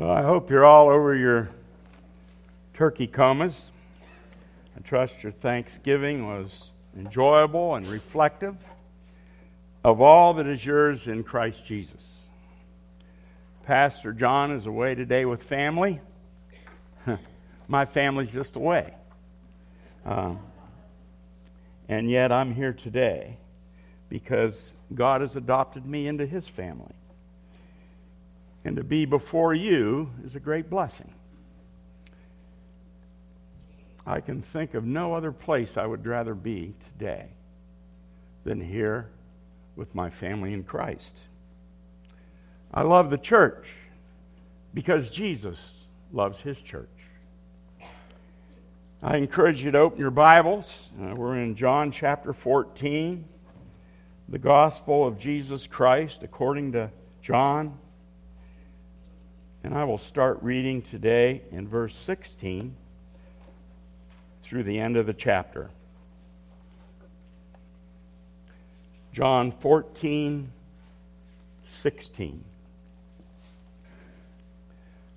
Well, I hope you're all over your turkey comas. I trust your Thanksgiving was enjoyable and reflective of all that is yours in Christ Jesus. Pastor John is away today with family. My family's just away. Um, and yet I'm here today because God has adopted me into his family. And to be before you is a great blessing. I can think of no other place I would rather be today than here with my family in Christ. I love the church because Jesus loves his church. I encourage you to open your Bibles. Uh, we're in John chapter 14, the gospel of Jesus Christ according to John. And I will start reading today in verse 16 through the end of the chapter. John 14, 16.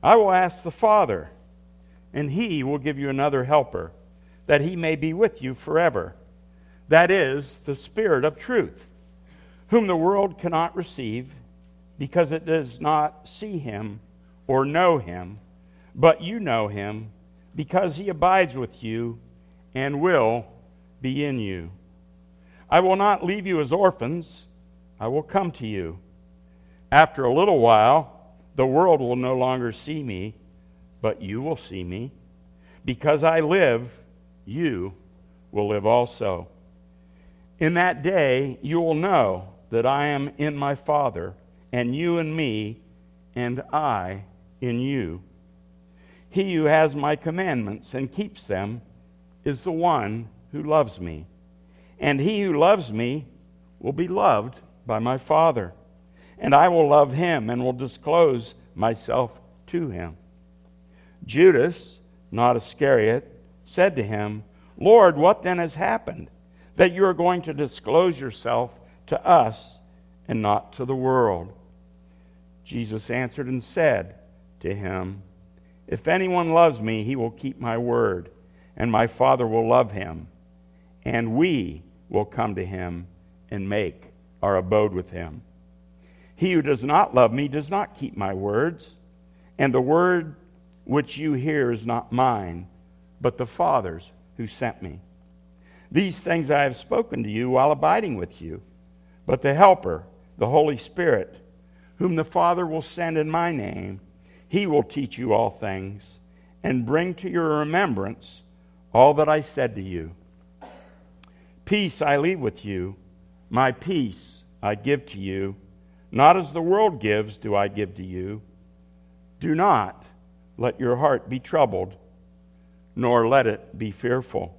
I will ask the Father, and he will give you another helper, that he may be with you forever. That is the Spirit of truth, whom the world cannot receive, because it does not see him or know him, but you know him because he abides with you and will be in you. I will not leave you as orphans, I will come to you. After a little while, the world will no longer see me, but you will see me. Because I live, you will live also. In that day, you will know that I am in my Father, and you in me, and I in you. He who has my commandments and keeps them is the one who loves me. And he who loves me will be loved by my Father. And I will love him and will disclose myself to him. Judas, not Iscariot, said to him, Lord, what then has happened that you are going to disclose yourself to us and not to the world? Jesus answered and said, to him, If anyone loves me, he will keep my word, and my Father will love him, and we will come to him and make our abode with him. He who does not love me does not keep my words, and the word which you hear is not mine, but the Father's who sent me. These things I have spoken to you while abiding with you, but the Helper, the Holy Spirit, whom the Father will send in my name, he will teach you all things and bring to your remembrance all that I said to you. Peace I leave with you, my peace I give to you. Not as the world gives, do I give to you. Do not let your heart be troubled, nor let it be fearful.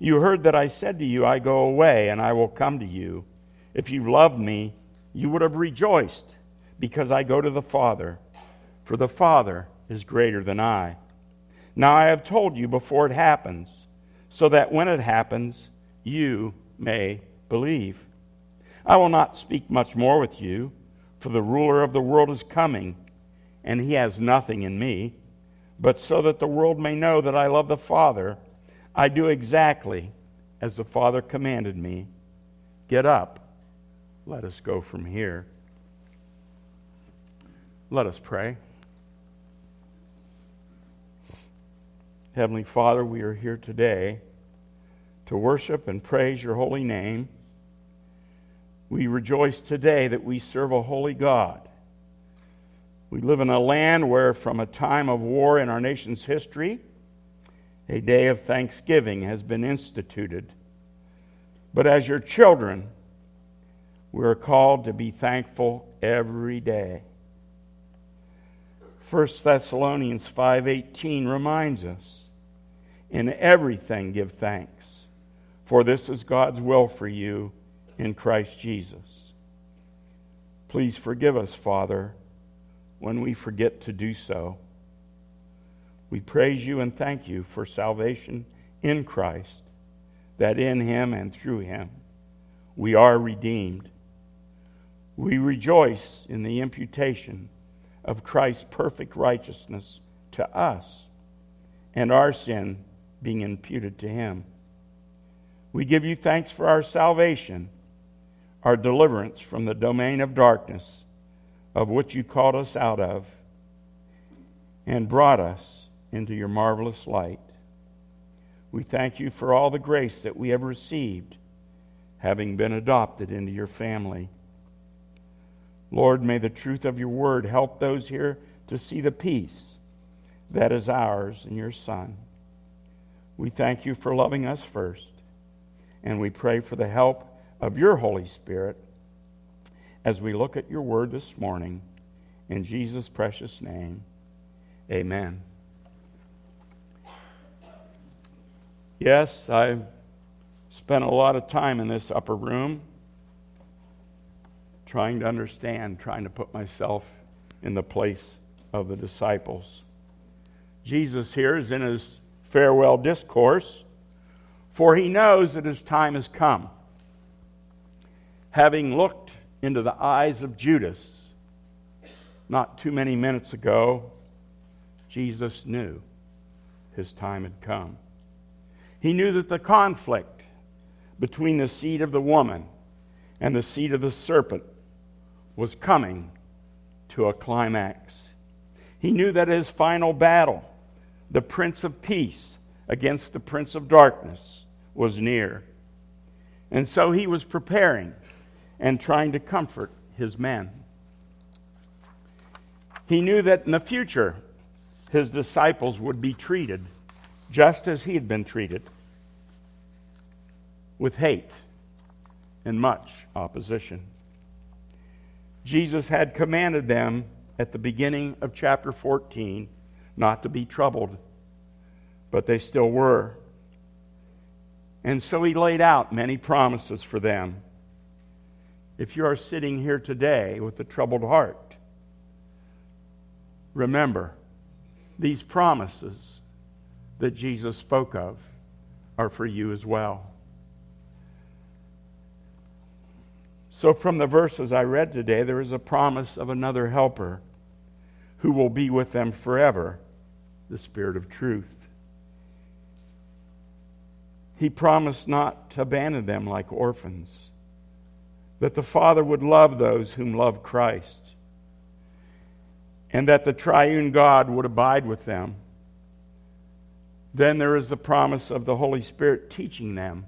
You heard that I said to you, I go away, and I will come to you. If you loved me, you would have rejoiced, because I go to the Father for the Father is greater than I. Now I have told you before it happens, so that when it happens, you may believe. I will not speak much more with you, for the ruler of the world is coming, and he has nothing in me. But so that the world may know that I love the Father, I do exactly as the Father commanded me. Get up. Let us go from here. Let us pray. Heavenly Father, we are here today to worship and praise your holy name. We rejoice today that we serve a holy God. We live in a land where, from a time of war in our nation's history, a day of thanksgiving has been instituted. But as your children, we are called to be thankful every day. 1 Thessalonians 5:18 reminds us in everything, give thanks, for this is God's will for you in Christ Jesus. Please forgive us, Father, when we forget to do so. We praise you and thank you for salvation in Christ, that in him and through him we are redeemed. We rejoice in the imputation of Christ's perfect righteousness to us, and our sin being imputed to him. We give you thanks for our salvation, our deliverance from the domain of darkness, of which you called us out of, and brought us into your marvelous light. We thank you for all the grace that we have received, having been adopted into your family. Lord, may the truth of your word help those here to see the peace that is ours in your Son. We thank you for loving us first, and we pray for the help of your Holy Spirit as we look at your word this morning. In Jesus' precious name, amen. Yes, I spent a lot of time in this upper room trying to understand, trying to put myself in the place of the disciples. Jesus here is in his farewell discourse, for he knows that his time has come. Having looked into the eyes of Judas not too many minutes ago, Jesus knew his time had come. He knew that the conflict between the seed of the woman and the seed of the serpent was coming to a climax. He knew that his final battle, the Prince of Peace against the Prince of Darkness, was near. And so he was preparing and trying to comfort his men. He knew that in the future, his disciples would be treated just as he had been treated with hate and much opposition. Jesus had commanded them at the beginning of chapter 14 not to be troubled, but they still were. And so he laid out many promises for them. If you are sitting here today with a troubled heart, remember these promises that Jesus spoke of are for you as well. So, from the verses I read today, there is a promise of another helper who will be with them forever the Spirit of truth. He promised not to abandon them like orphans, that the Father would love those whom love Christ, and that the triune God would abide with them. Then there is the promise of the Holy Spirit teaching them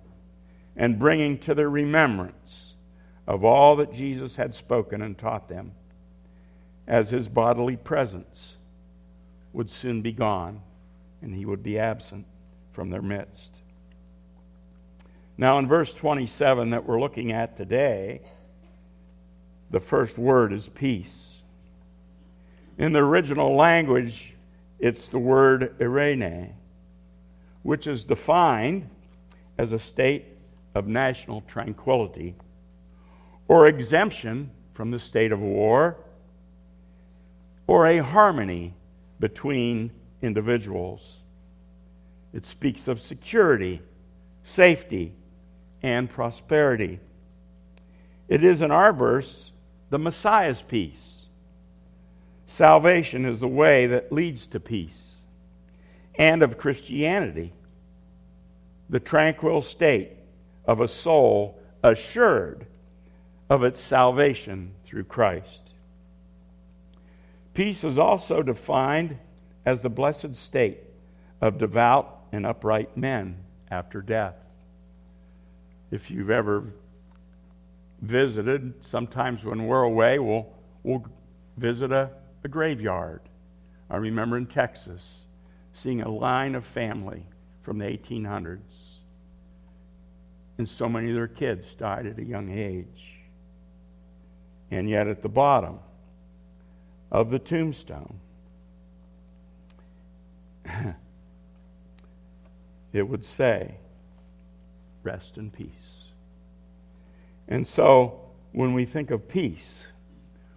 and bringing to their remembrance of all that Jesus had spoken and taught them, as his bodily presence would soon be gone and he would be absent from their midst. Now, in verse 27 that we're looking at today, the first word is peace. In the original language, it's the word eirene, which is defined as a state of national tranquility or exemption from the state of war, or a harmony between individuals. It speaks of security, safety, and prosperity. It is in our verse the Messiah's peace. Salvation is the way that leads to peace, and of Christianity, the tranquil state of a soul assured of its salvation through Christ. Peace is also defined as the blessed state of devout and upright men after death. If you've ever visited, sometimes when we're away, we'll, we'll visit a, a graveyard. I remember in Texas seeing a line of family from the 1800s, and so many of their kids died at a young age. And yet, at the bottom of the tombstone, it would say, Rest in peace. And so, when we think of peace,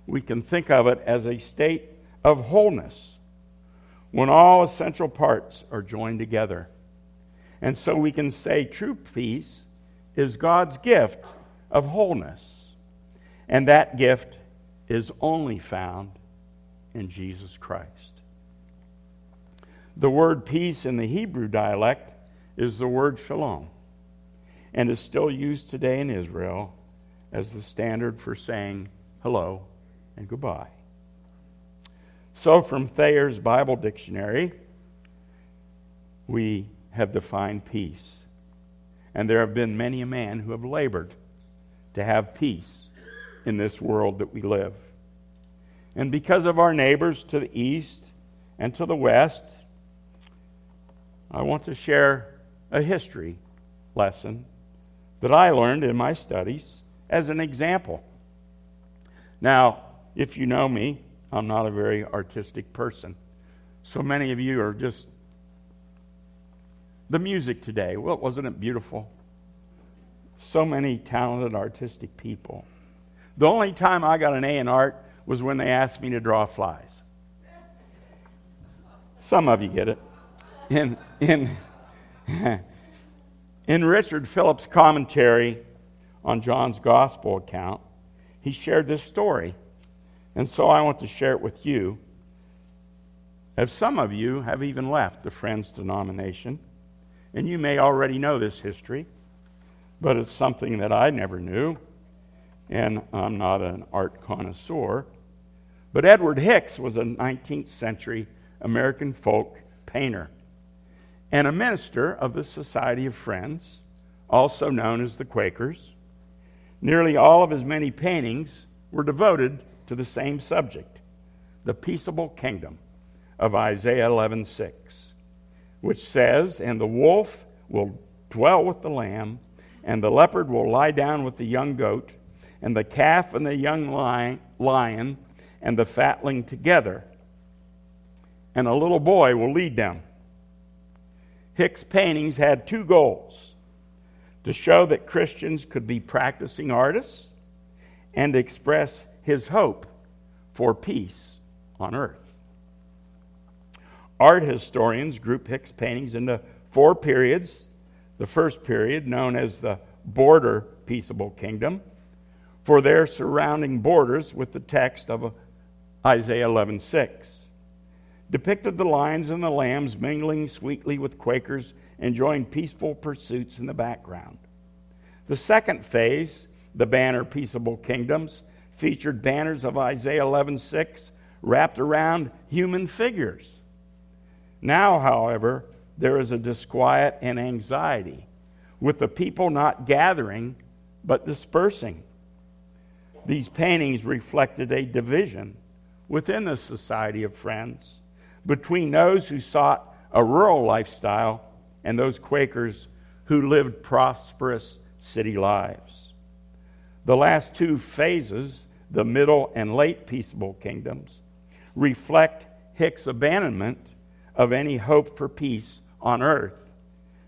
we can think of it as a state of wholeness when all essential parts are joined together. And so we can say true peace is God's gift of wholeness. And that gift is only found in Jesus Christ. The word peace in the Hebrew dialect is the word shalom and is still used today in Israel as the standard for saying hello and goodbye. So, from Thayer's Bible Dictionary, we have defined peace. And there have been many a man who have labored to have peace in this world that we live. And because of our neighbors to the east and to the west, I want to share a history lesson that I learned in my studies as an example. Now, if you know me, I'm not a very artistic person. So many of you are just. The music today, well, wasn't it beautiful? So many talented artistic people. The only time I got an A in art was when they asked me to draw flies. Some of you get it. In, in, in Richard Phillips' commentary on John's gospel account, he shared this story. And so I want to share it with you. As some of you have even left the Friends denomination, and you may already know this history, but it's something that I never knew and I'm not an art connoisseur. But Edward Hicks was a 19th century American folk painter and a minister of the Society of Friends, also known as the Quakers. Nearly all of his many paintings were devoted to the same subject, the peaceable kingdom of Isaiah 11:6, which says, "And the wolf will dwell with the lamb, and the leopard will lie down with the young goat." And the calf and the young lion and the fatling together, and a little boy will lead them. Hicks' paintings had two goals to show that Christians could be practicing artists and express his hope for peace on earth. Art historians group Hicks' paintings into four periods. The first period, known as the Border Peaceable Kingdom, for their surrounding borders with the text of Isaiah 11:6. Depicted the lions and the lambs mingling sweetly with Quakers enjoying peaceful pursuits in the background. The second phase, the banner peaceable kingdoms, featured banners of Isaiah 11:6 wrapped around human figures. Now, however, there is a disquiet and anxiety with the people not gathering but dispersing. These paintings reflected a division within the Society of Friends between those who sought a rural lifestyle and those Quakers who lived prosperous city lives. The last two phases, the middle and late peaceable kingdoms, reflect Hicks' abandonment of any hope for peace on earth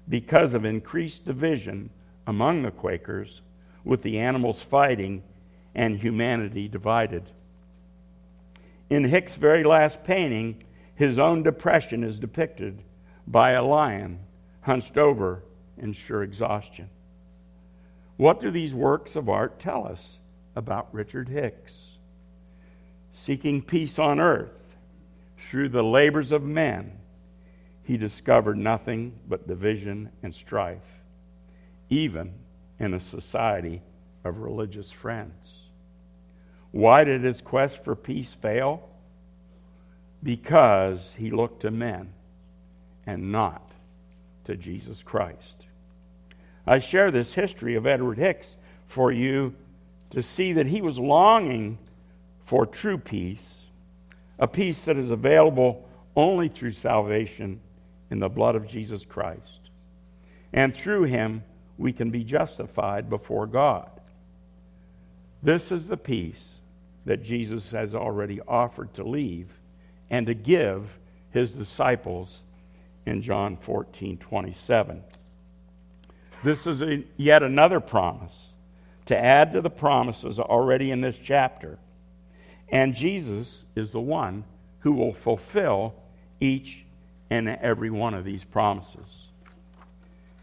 because of increased division among the Quakers, with the animals fighting and humanity divided. In Hicks' very last painting, his own depression is depicted by a lion hunched over in sure exhaustion. What do these works of art tell us about Richard Hicks? Seeking peace on earth through the labors of men, he discovered nothing but division and strife, even in a society of religious friends. Why did his quest for peace fail? Because he looked to men and not to Jesus Christ. I share this history of Edward Hicks for you to see that he was longing for true peace, a peace that is available only through salvation in the blood of Jesus Christ. And through him, we can be justified before God. This is the peace that Jesus has already offered to leave and to give his disciples in John 14 27. This is a, yet another promise to add to the promises already in this chapter. And Jesus is the one who will fulfill each and every one of these promises.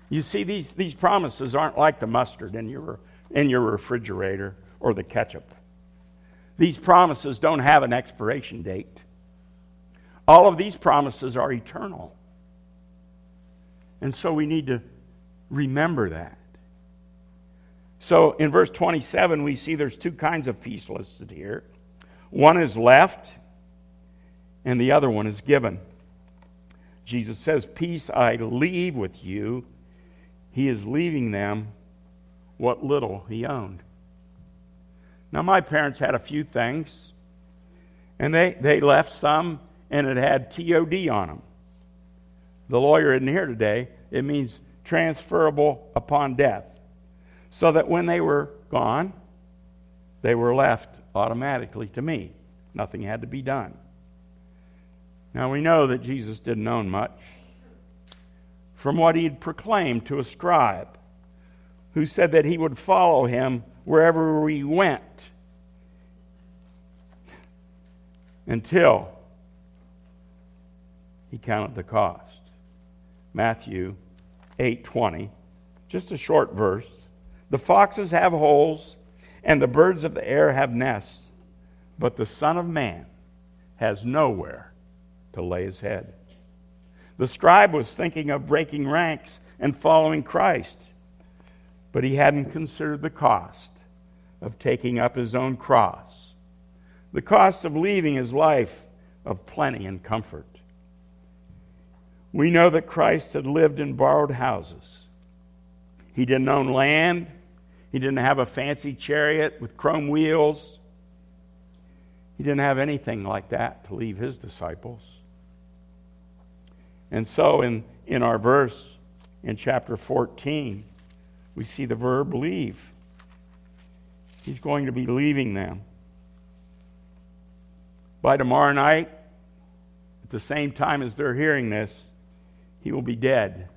You see, these, these promises aren't like the mustard in your, in your refrigerator or the ketchup. These promises don't have an expiration date. All of these promises are eternal. And so we need to remember that. So in verse 27, we see there's two kinds of peace listed here one is left, and the other one is given. Jesus says, Peace I leave with you. He is leaving them what little he owned. Now, my parents had a few things, and they, they left some, and it had TOD on them. The lawyer isn't here today. It means transferable upon death. So that when they were gone, they were left automatically to me. Nothing had to be done. Now we know that Jesus didn't own much from what he had proclaimed to a scribe who said that he would follow him wherever we went until he counted the cost. Matthew 8:20, just a short verse. The foxes have holes and the birds of the air have nests, but the son of man has nowhere to lay his head. The scribe was thinking of breaking ranks and following Christ, but he hadn't considered the cost of taking up his own cross, the cost of leaving his life of plenty and comfort. We know that Christ had lived in borrowed houses. He didn't own land. He didn't have a fancy chariot with chrome wheels. He didn't have anything like that to leave his disciples. And so, in, in our verse in chapter 14, we see the verb leave. He's going to be leaving them. By tomorrow night, at the same time as they're hearing this, he will be dead.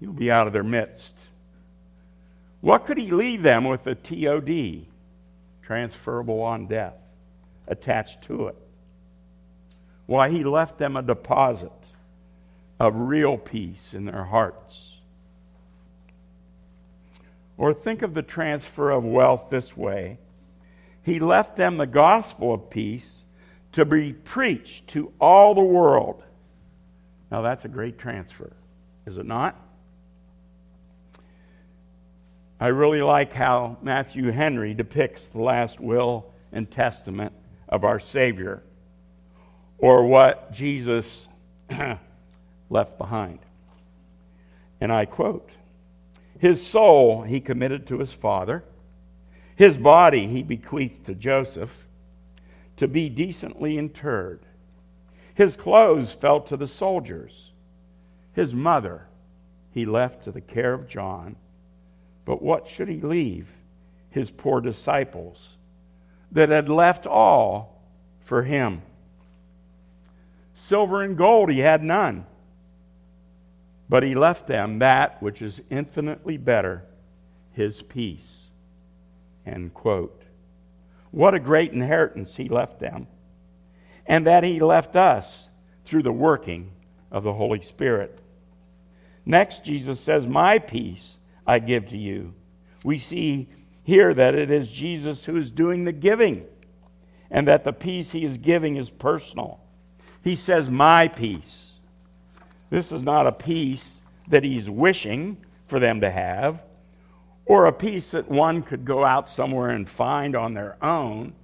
He will be out of their midst. What could he leave them with a TOD, transferable on death, attached to it? Why, he left them a deposit of real peace in their hearts. Or think of the transfer of wealth this way He left them the gospel of peace to be preached to all the world now, that's a great transfer, is it not? I really like how Matthew Henry depicts the last will and testament of our Savior, or what Jesus left behind. And I quote His soul he committed to his Father, his body he bequeathed to Joseph to be decently interred his clothes fell to the soldiers. His mother he left to the care of John. But what should he leave? His poor disciples that had left all for him. Silver and gold he had none, but he left them that which is infinitely better, his peace. End quote. What a great inheritance he left them and that He left us through the working of the Holy Spirit. Next, Jesus says, My peace I give to you. We see here that it is Jesus who is doing the giving, and that the peace He is giving is personal. He says, My peace. This is not a peace that He's wishing for them to have, or a peace that one could go out somewhere and find on their own.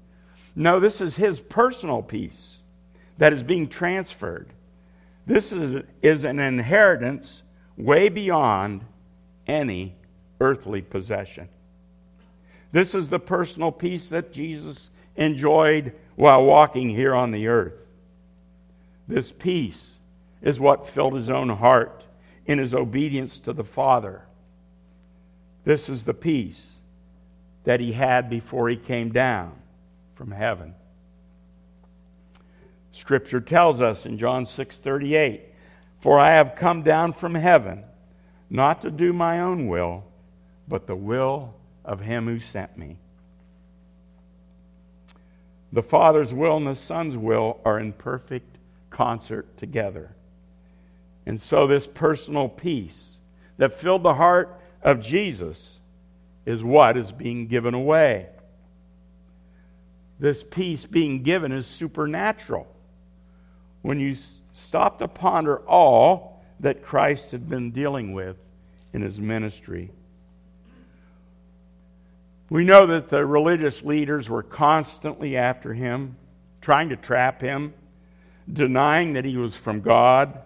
No, this is his personal peace that is being transferred. This is, is an inheritance way beyond any earthly possession. This is the personal peace that Jesus enjoyed while walking here on the earth. This peace is what filled his own heart in his obedience to the Father. This is the peace that he had before he came down from heaven. Scripture tells us in John 6:38, "For I have come down from heaven not to do my own will, but the will of him who sent me." The Father's will and the Son's will are in perfect concert together. And so, this personal peace that filled the heart of Jesus is what is being given away. This peace being given is supernatural when you stop to ponder all that Christ had been dealing with in his ministry. We know that the religious leaders were constantly after him, trying to trap him, denying that he was from God,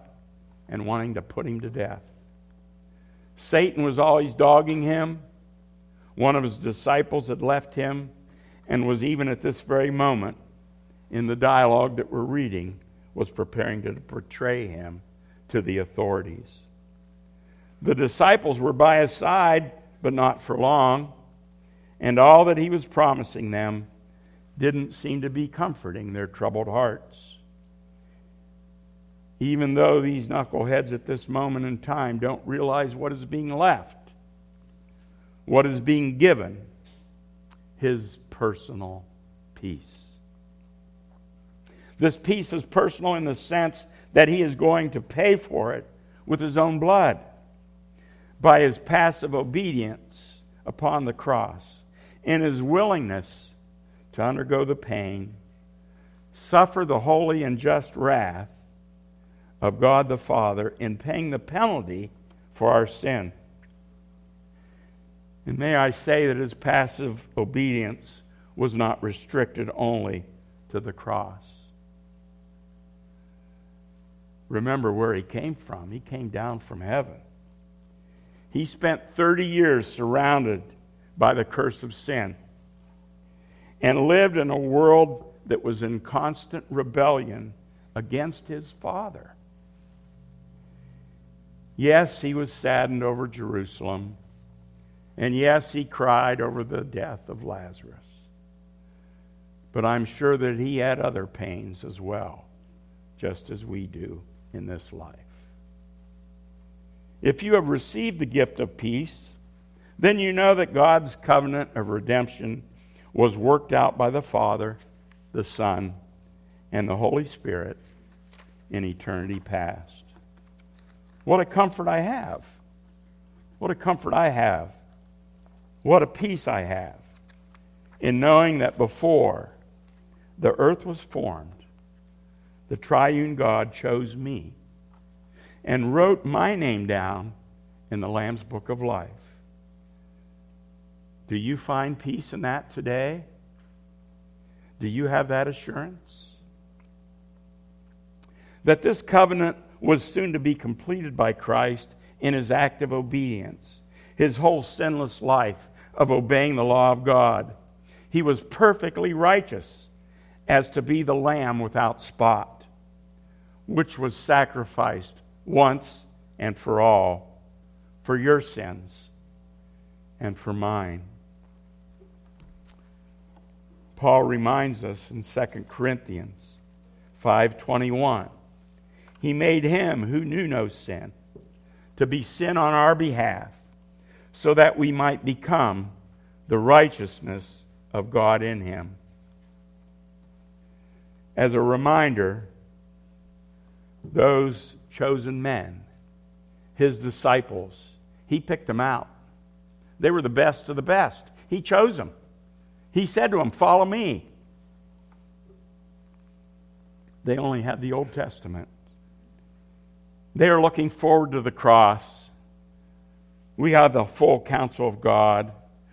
and wanting to put him to death. Satan was always dogging him. One of his disciples had left him and was even at this very moment in the dialogue that we're reading was preparing to portray him to the authorities. The disciples were by his side, but not for long, and all that he was promising them didn't seem to be comforting their troubled hearts. Even though these knuckleheads at this moment in time don't realize what is being left, what is being given, his personal peace. This peace is personal in the sense that he is going to pay for it with his own blood by his passive obedience upon the cross in his willingness to undergo the pain, suffer the holy and just wrath of God the Father in paying the penalty for our sin. And may I say that his passive obedience was not restricted only to the cross. Remember where he came from. He came down from heaven. He spent 30 years surrounded by the curse of sin and lived in a world that was in constant rebellion against his Father. Yes, he was saddened over Jerusalem. And yes, he cried over the death of Lazarus. But I'm sure that he had other pains as well, just as we do in this life. If you have received the gift of peace, then you know that God's covenant of redemption was worked out by the Father, the Son, and the Holy Spirit in eternity past. What a comfort I have. What a comfort I have. What a peace I have in knowing that before the earth was formed, the triune God chose me and wrote my name down in the Lamb's book of life. Do you find peace in that today? Do you have that assurance? That this covenant was soon to be completed by Christ in his act of obedience, his whole sinless life of obeying the law of God. He was perfectly righteous as to be the lamb without spot, which was sacrificed once and for all for your sins and for mine. Paul reminds us in 2 Corinthians 5:21 he made him who knew no sin to be sin on our behalf, so that we might become the righteousness of God in him. As a reminder, those chosen men, his disciples, he picked them out. They were the best of the best. He chose them. He said to them, Follow me. They only had the Old Testament. They are looking forward to the cross. We have the full counsel of God.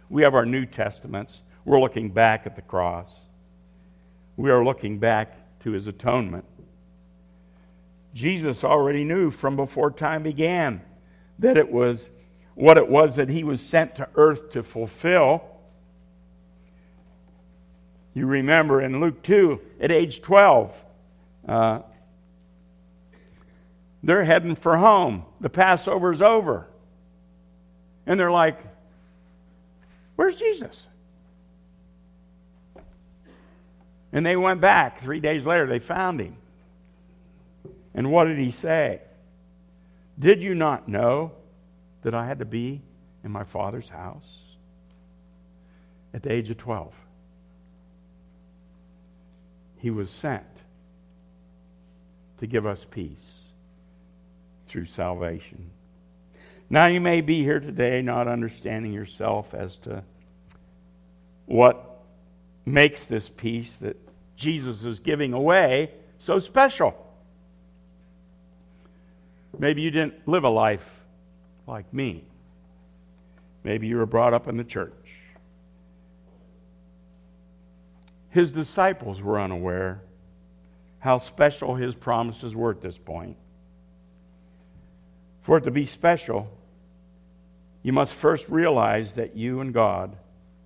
We have our New Testaments. We're looking back at the cross. We are looking back to his atonement. Jesus already knew from before time began that it was what it was that he was sent to earth to fulfill. You remember in Luke 2, at age 12, uh, they're heading for home. The Passover's over. And they're like, Where's Jesus? And they went back. Three days later, they found him. And what did he say? Did you not know that I had to be in my father's house? At the age of 12, he was sent to give us peace through salvation. Now, you may be here today not understanding yourself as to what makes this peace that Jesus is giving away so special. Maybe you didn't live a life like me. Maybe you were brought up in the church. His disciples were unaware how special his promises were at this point. For it to be special, you must first realize that you and God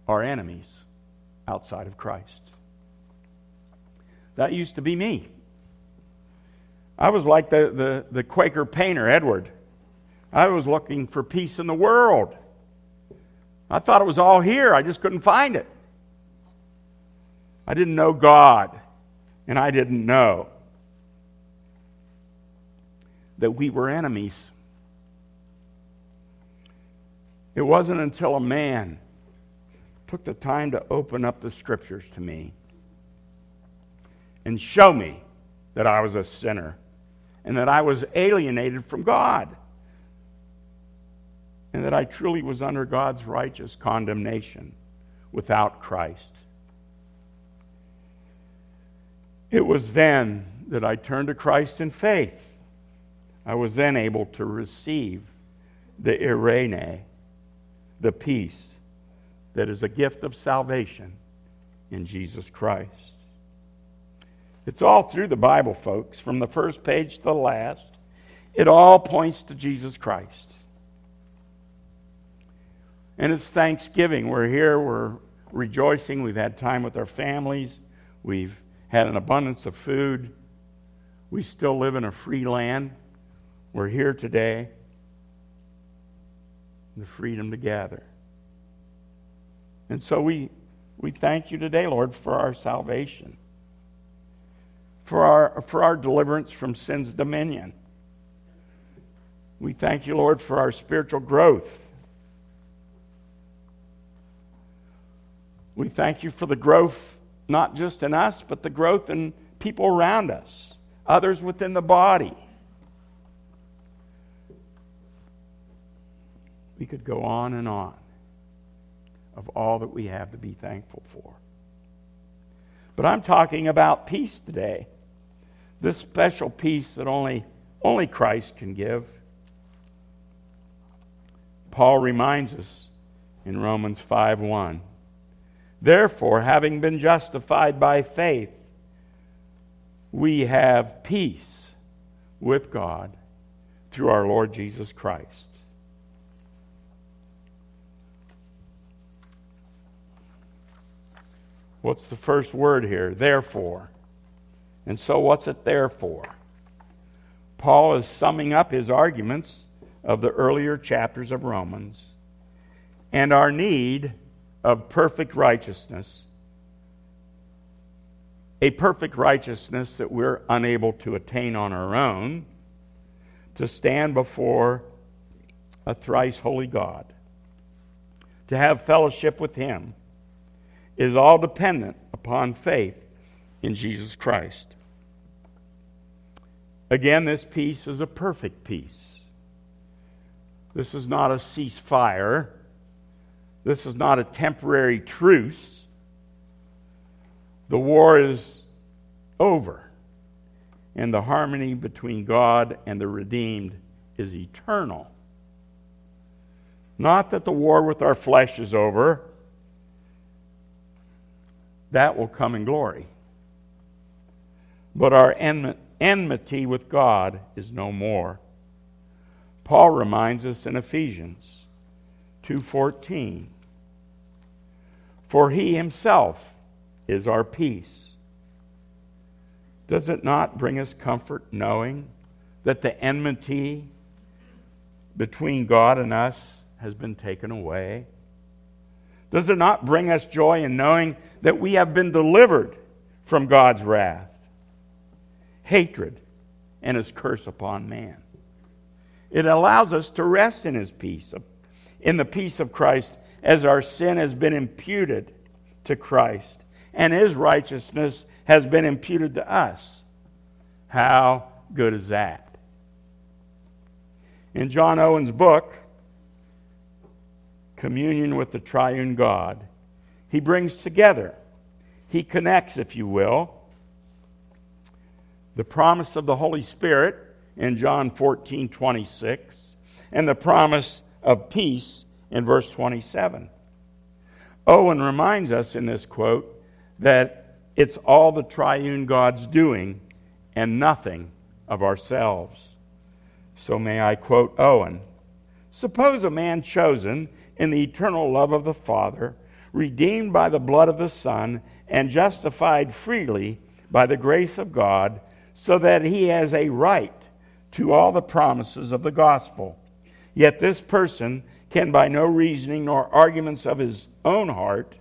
are enemies outside of Christ. That used to be me. I was like the, the, the Quaker painter, Edward. I was looking for peace in the world. I thought it was all here, I just couldn't find it. I didn't know God, and I didn't know that we were enemies. It wasn't until a man took the time to open up the scriptures to me and show me that I was a sinner and that I was alienated from God and that I truly was under God's righteous condemnation without Christ. It was then that I turned to Christ in faith. I was then able to receive the eirene, the peace that is a gift of salvation in Jesus Christ. It's all through the Bible, folks, from the first page to the last. It all points to Jesus Christ. And it's Thanksgiving. We're here, we're rejoicing. We've had time with our families, we've had an abundance of food. We still live in a free land. We're here today. The freedom to gather. And so we, we thank you today, Lord, for our salvation, for our, for our deliverance from sin's dominion. We thank you, Lord, for our spiritual growth. We thank you for the growth, not just in us, but the growth in people around us, others within the body. We could go on and on of all that we have to be thankful for. But I'm talking about peace today. This special peace that only, only Christ can give. Paul reminds us in Romans 5 1. Therefore, having been justified by faith, we have peace with God through our Lord Jesus Christ. What's the first word here? Therefore. And so, what's it there for? Paul is summing up his arguments of the earlier chapters of Romans and our need of perfect righteousness. A perfect righteousness that we're unable to attain on our own, to stand before a thrice holy God, to have fellowship with Him is all dependent upon faith in Jesus Christ. Again, this peace is a perfect peace. This is not a ceasefire. This is not a temporary truce. The war is over, and the harmony between God and the redeemed is eternal. Not that the war with our flesh is over that will come in glory. But our enmity with God is no more. Paul reminds us in Ephesians 2:14 For he himself is our peace. Does it not bring us comfort knowing that the enmity between God and us has been taken away? Does it not bring us joy in knowing that we have been delivered from God's wrath, hatred, and his curse upon man? It allows us to rest in his peace, in the peace of Christ, as our sin has been imputed to Christ and his righteousness has been imputed to us. How good is that? In John Owen's book, communion with the triune God. He brings together, he connects, if you will, the promise of the Holy Spirit in John 14 26, and the promise of peace in verse 27. Owen reminds us in this quote that it's all the triune God's doing and nothing of ourselves. So may I quote Owen Suppose a man chosen in the eternal love of the Father, redeemed by the blood of the Son, and justified freely by the grace of God, so that he has a right to all the promises of the gospel. Yet this person can, by no reasoning nor arguments of his own heart,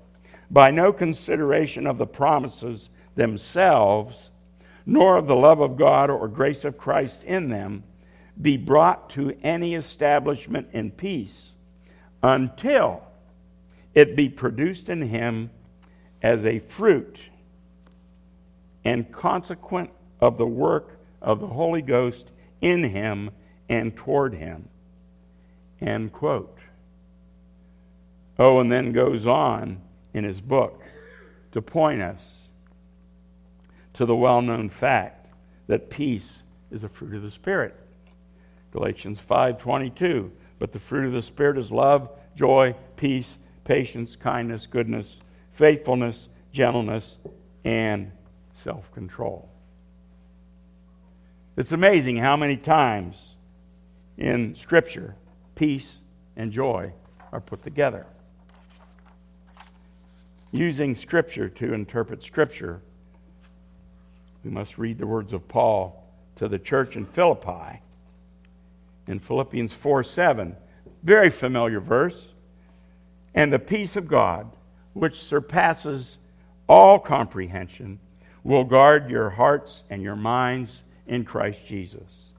by no consideration of the promises themselves, nor of the love of God or grace of Christ in them, be brought to any establishment in peace until it be produced in him as a fruit and consequent of the work of the Holy Ghost in him and toward him. End quote. Oh, and then goes on in his book to point us to the well known fact that peace is a fruit of the Spirit. Galatians 5:22. But the fruit of the Spirit is love, joy, peace, patience, kindness, goodness, faithfulness, gentleness, and self control. It's amazing how many times in Scripture peace and joy are put together. Using Scripture to interpret Scripture, we must read the words of Paul to the church in Philippi in Philippians 4 7. Very familiar verse. And the peace of God, which surpasses all comprehension, will guard your hearts and your minds in Christ Jesus.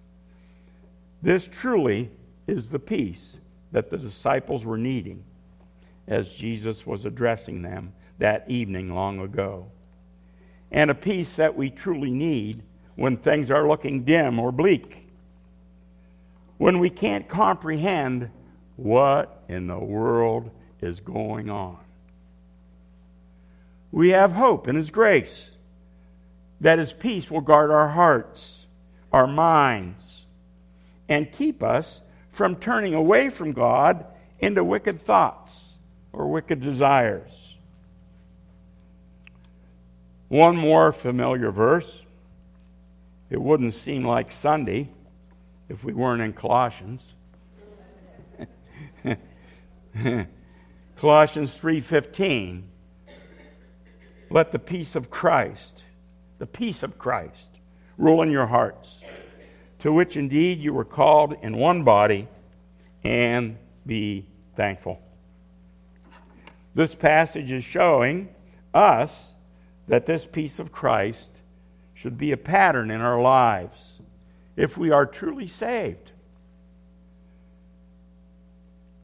This truly is the peace that the disciples were needing as Jesus was addressing them that evening long ago. And a peace that we truly need when things are looking dim or bleak when we can't comprehend what in the world is going on. We have hope in His grace that His peace will guard our hearts, our minds, and keep us from turning away from God into wicked thoughts or wicked desires. One more familiar verse. It wouldn't seem like Sunday if we weren't in Colossians. Colossians 3:15 Let the peace of Christ, the peace of Christ rule in your hearts, to which indeed you were called in one body, and be thankful. This passage is showing us that this peace of Christ should be a pattern in our lives if we are truly saved.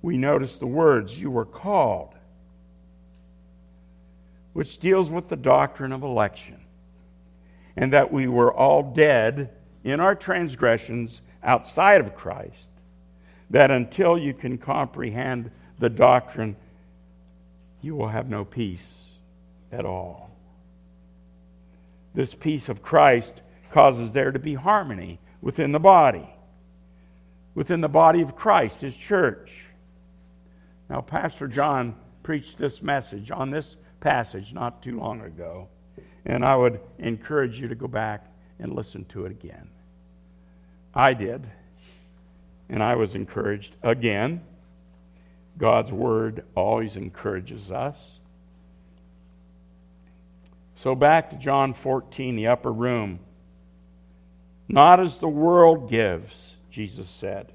We notice the words, you were called, which deals with the doctrine of election, and that we were all dead in our transgressions outside of Christ, that until you can comprehend the doctrine, you will have no peace at all. This peace of Christ causes there to be harmony within the body, within the body of Christ, his church. Now, Pastor John preached this message on this passage not too long ago, and I would encourage you to go back and listen to it again. I did, and I was encouraged again. God's word always encourages us. So, back to John 14, the upper room. Not as the world gives, Jesus said.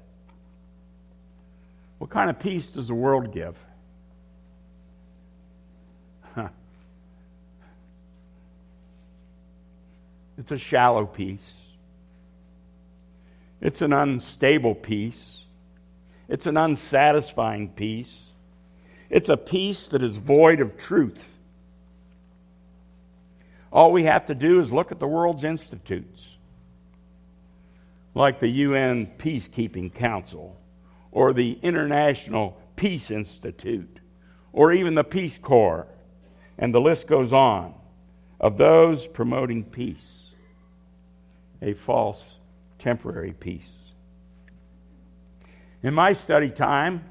What kind of peace does the world give? Huh. It's a shallow peace. It's an unstable peace. It's an unsatisfying peace. It's a peace that is void of truth. All we have to do is look at the world's institutes like the UN Peacekeeping Council or the International Peace Institute or even the Peace Corps. And the list goes on of those promoting peace. A false temporary peace. In my study time,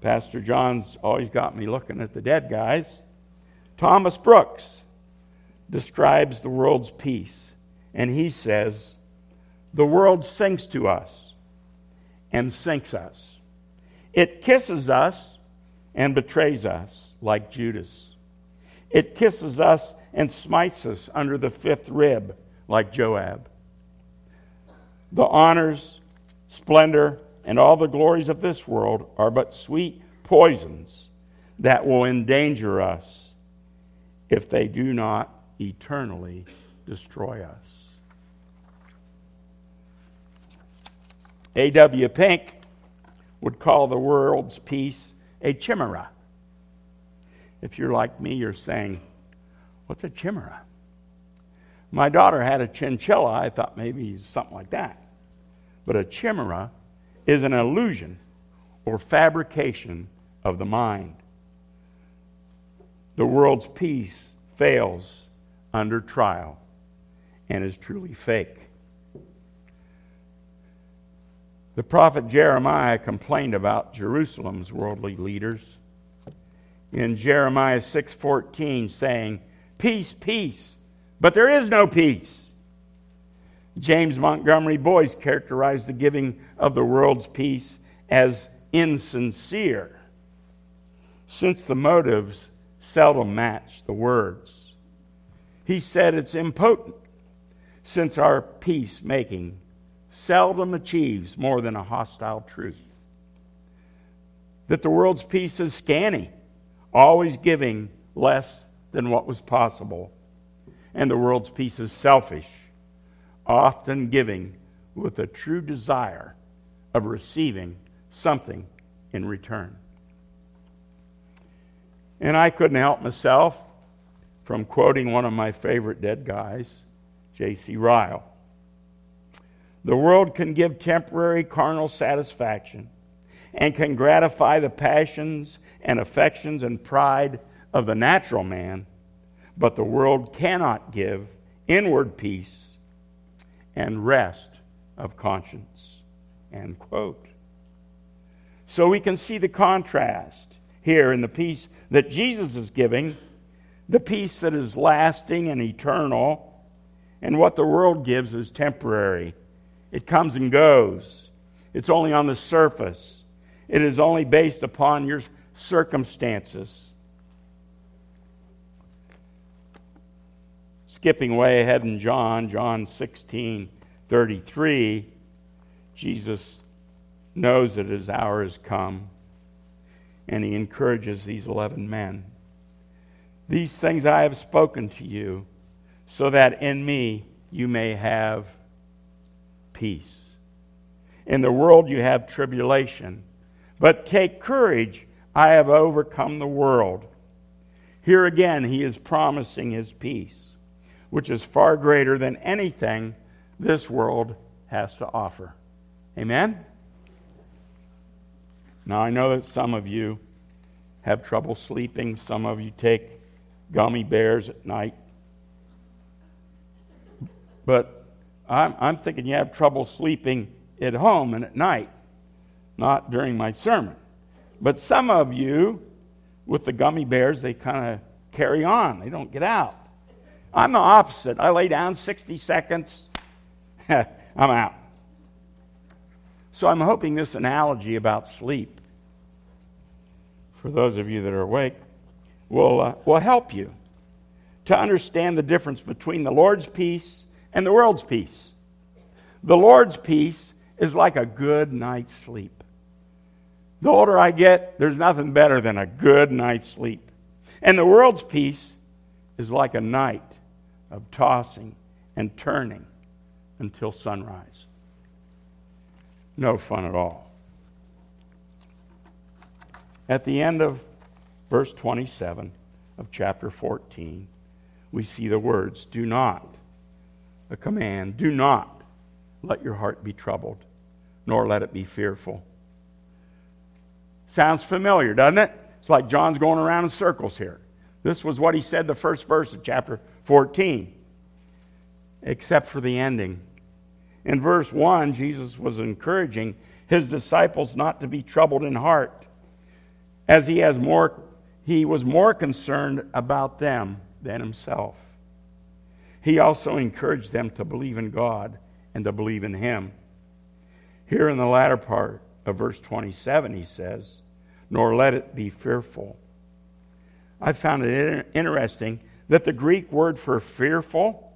Pastor John's always got me looking at the dead guys. Thomas Brooks describes the world's peace, and he says, The world sinks to us and sinks us. It kisses us and betrays us like Judas. It kisses us and smites us under the fifth rib like Joab. The honors, splendor, and all the glories of this world are but sweet poisons that will endanger us if they do not eternally destroy us. A.W. Pink would call the world's peace a chimera. If you're like me, you're saying, What's a chimera? My daughter had a chinchilla. I thought maybe something like that. But a chimera is an illusion or fabrication of the mind. The world's peace fails under trial and is truly fake. The prophet Jeremiah complained about Jerusalem's worldly leaders in Jeremiah 6:14 saying, "Peace, peace, but there is no peace." James Montgomery Boice characterized the giving of the world's peace as insincere, since the motives seldom match the words. He said it's impotent, since our peacemaking seldom achieves more than a hostile truth. That the world's peace is scanty, always giving less than what was possible. And the world's peace is selfish, often giving with a true desire of receiving something in return. And I couldn't help myself from quoting one of my favorite dead guys, J.C. Ryle. The world can give temporary carnal satisfaction and can gratify the passions and affections and pride of the natural man, but the world cannot give inward peace and rest of conscience. End quote. So we can see the contrast here in the peace that Jesus is giving, the peace that is lasting and eternal, and what the world gives is temporary. It comes and goes, it's only on the surface, it is only based upon your circumstances. Skipping way ahead in John, John 16 33, Jesus knows that his hour has come, and he encourages these 11 men. These things I have spoken to you, so that in me you may have peace. In the world you have tribulation, but take courage, I have overcome the world. Here again, he is promising his peace, which is far greater than anything this world has to offer. Amen? Now, I know that some of you have trouble sleeping, some of you take gummy bears at night. But I'm, I'm thinking you have trouble sleeping at home and at night, not during my sermon. But some of you, with the gummy bears, they kind of carry on, they don't get out. I'm the opposite. I lay down 60 seconds, I'm out. So I'm hoping this analogy about sleep, for those of you that are awake, will, uh, will help you to understand the difference between the Lord's peace and the world's peace. The Lord's peace is like a good night's sleep. The older I get, there's nothing better than a good night's sleep. And the world's peace is like a night of tossing and turning until sunrise. No fun at all. At the end of verse 27 of chapter 14, we see the words, Do not, a command, do not let your heart be troubled, nor let it be fearful. Sounds familiar, doesn't it? It's like John's going around in circles here. This was what he said the first verse of chapter 14, except for the ending. In verse 1, Jesus was encouraging his disciples not to be troubled in heart, as he, has more, he was more concerned about them than himself. He also encouraged them to believe in God and to believe in him. Here in the latter part of verse 27, he says, Nor let it be fearful. I found it interesting that the Greek word for fearful,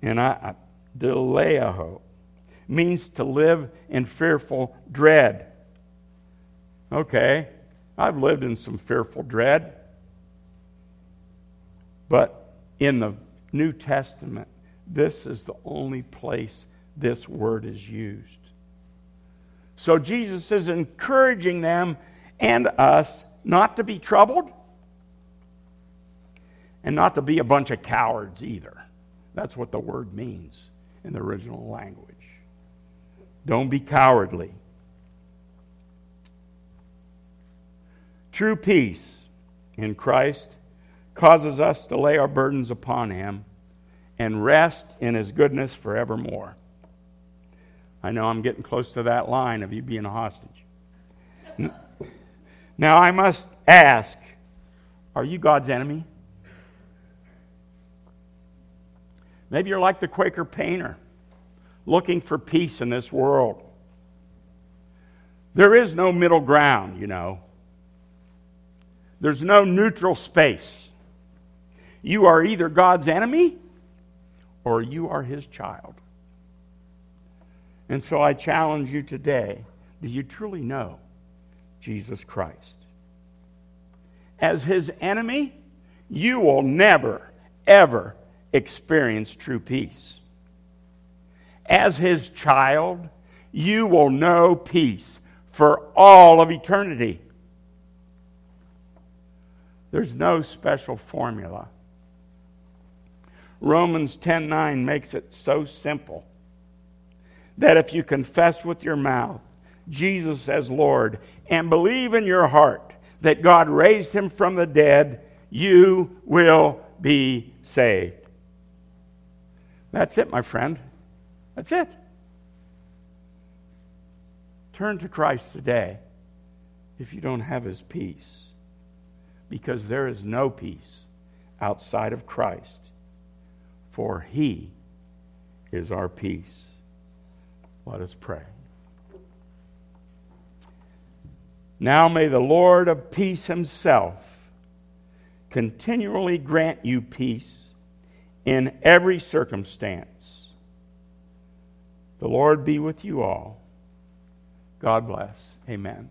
and I, deiliao, means to live in fearful dread. Okay, I've lived in some fearful dread. But in the New Testament, this is the only place this word is used. So Jesus is encouraging them and us not to be troubled and not to be a bunch of cowards either. That's what the word means in the original language. Don't be cowardly. True peace in Christ causes us to lay our burdens upon Him and rest in His goodness forevermore. I know I'm getting close to that line of you being a hostage. Now, I must ask are you God's enemy? Maybe you're like the Quaker painter, looking for peace in this world. There is no middle ground, you know. There's no neutral space. You are either God's enemy or you are his child. And so I challenge you today do you truly know Jesus Christ? As his enemy, you will never, ever experience true peace. As his child, you will know peace for all of eternity. There's no special formula. Romans 10:9 makes it so simple that if you confess with your mouth Jesus as Lord and believe in your heart that God raised him from the dead, you will be saved. That's it, my friend. That's it. Turn to Christ today if you don't have his peace, because there is no peace outside of Christ, for he is our peace. Let us pray. Now may the Lord of peace himself continually grant you peace in every circumstance. The Lord be with you all. God bless. Amen.